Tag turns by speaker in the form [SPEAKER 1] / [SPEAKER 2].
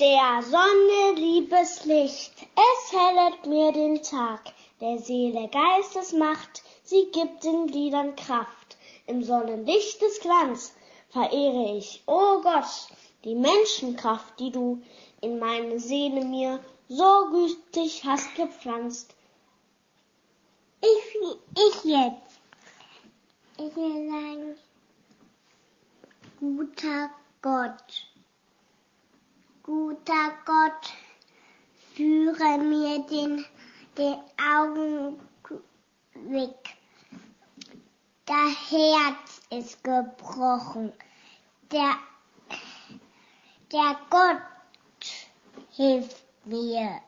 [SPEAKER 1] Der Sonne liebes Licht, es hellet mir den Tag, der Seele Geistesmacht, sie gibt den Gliedern Kraft. Im Sonnenlicht des Glanz verehre ich, o oh Gott, die Menschenkraft, die du in meine Seele mir so gütig hast gepflanzt.
[SPEAKER 2] Ich, ich jetzt. Ich will sagen, guter Gott, guter Gott, führe mir den, den Augenblick. Der Herz ist gebrochen. Der, der Gott hilft mir.